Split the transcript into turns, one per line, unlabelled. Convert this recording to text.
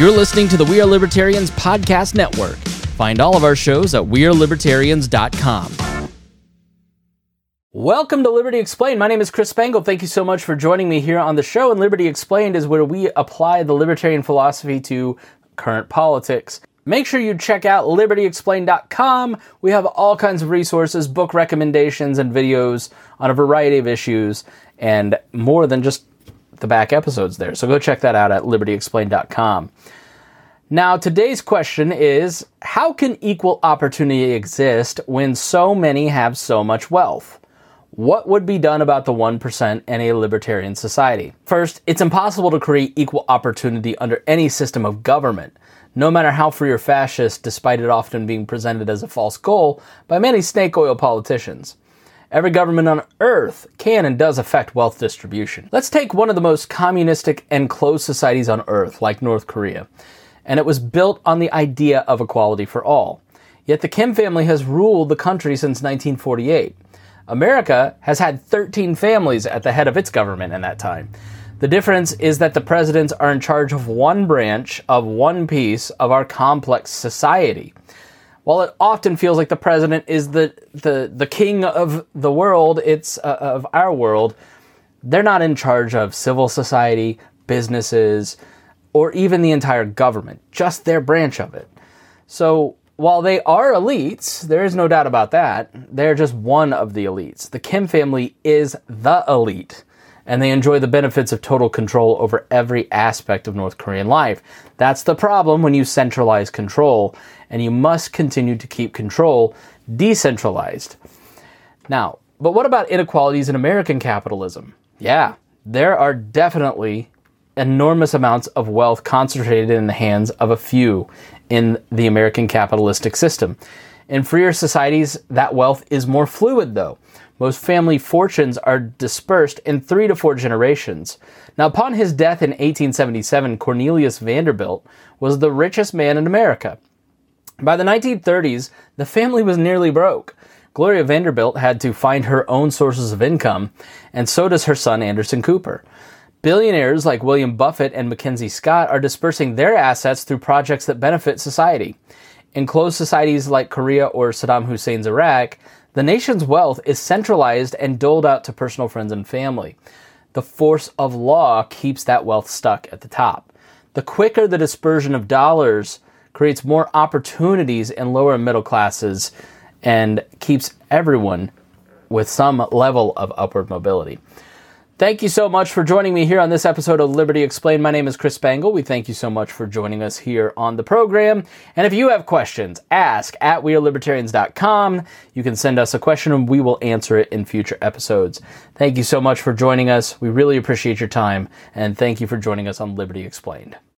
You're listening to the We Are Libertarians Podcast Network. Find all of our shows at WeareLibertarians.com. Welcome to Liberty Explained. My name is Chris Spangle. Thank you so much for joining me here on the show. And Liberty Explained is where we apply the libertarian philosophy to current politics. Make sure you check out libertyexplained.com. We have all kinds of resources, book recommendations, and videos on a variety of issues, and more than just the back episodes there. So go check that out at libertyexplained.com. Now, today's question is How can equal opportunity exist when so many have so much wealth? What would be done about the 1% in a libertarian society? First, it's impossible to create equal opportunity under any system of government, no matter how free or fascist, despite it often being presented as a false goal by many snake oil politicians. Every government on earth can and does affect wealth distribution. Let's take one of the most communistic and closed societies on earth, like North Korea. And it was built on the idea of equality for all. Yet the Kim family has ruled the country since 1948. America has had 13 families at the head of its government in that time. The difference is that the presidents are in charge of one branch of one piece of our complex society while it often feels like the president is the the the king of the world, it's uh, of our world. They're not in charge of civil society, businesses, or even the entire government, just their branch of it. So while they are elites, there is no doubt about that, they're just one of the elites. The Kim family is the elite and they enjoy the benefits of total control over every aspect of North Korean life. That's the problem when you centralize control, and you must continue to keep control decentralized. Now, but what about inequalities in American capitalism? Yeah, there are definitely enormous amounts of wealth concentrated in the hands of a few in the American capitalistic system. In freer societies, that wealth is more fluid, though. Most family fortunes are dispersed in three to four generations. Now, upon his death in 1877, Cornelius Vanderbilt was the richest man in America. By the 1930s, the family was nearly broke. Gloria Vanderbilt had to find her own sources of income, and so does her son Anderson Cooper. Billionaires like William Buffett and Mackenzie Scott are dispersing their assets through projects that benefit society. In closed societies like Korea or Saddam Hussein's Iraq, the nation's wealth is centralized and doled out to personal friends and family. The force of law keeps that wealth stuck at the top. The quicker the dispersion of dollars creates more opportunities in lower and middle classes and keeps everyone with some level of upward mobility. Thank you so much for joining me here on this episode of Liberty Explained. My name is Chris Spangle. We thank you so much for joining us here on the program. And if you have questions, ask at wearelibertarians.com. You can send us a question and we will answer it in future episodes. Thank you so much for joining us. We really appreciate your time and thank you for joining us on Liberty Explained.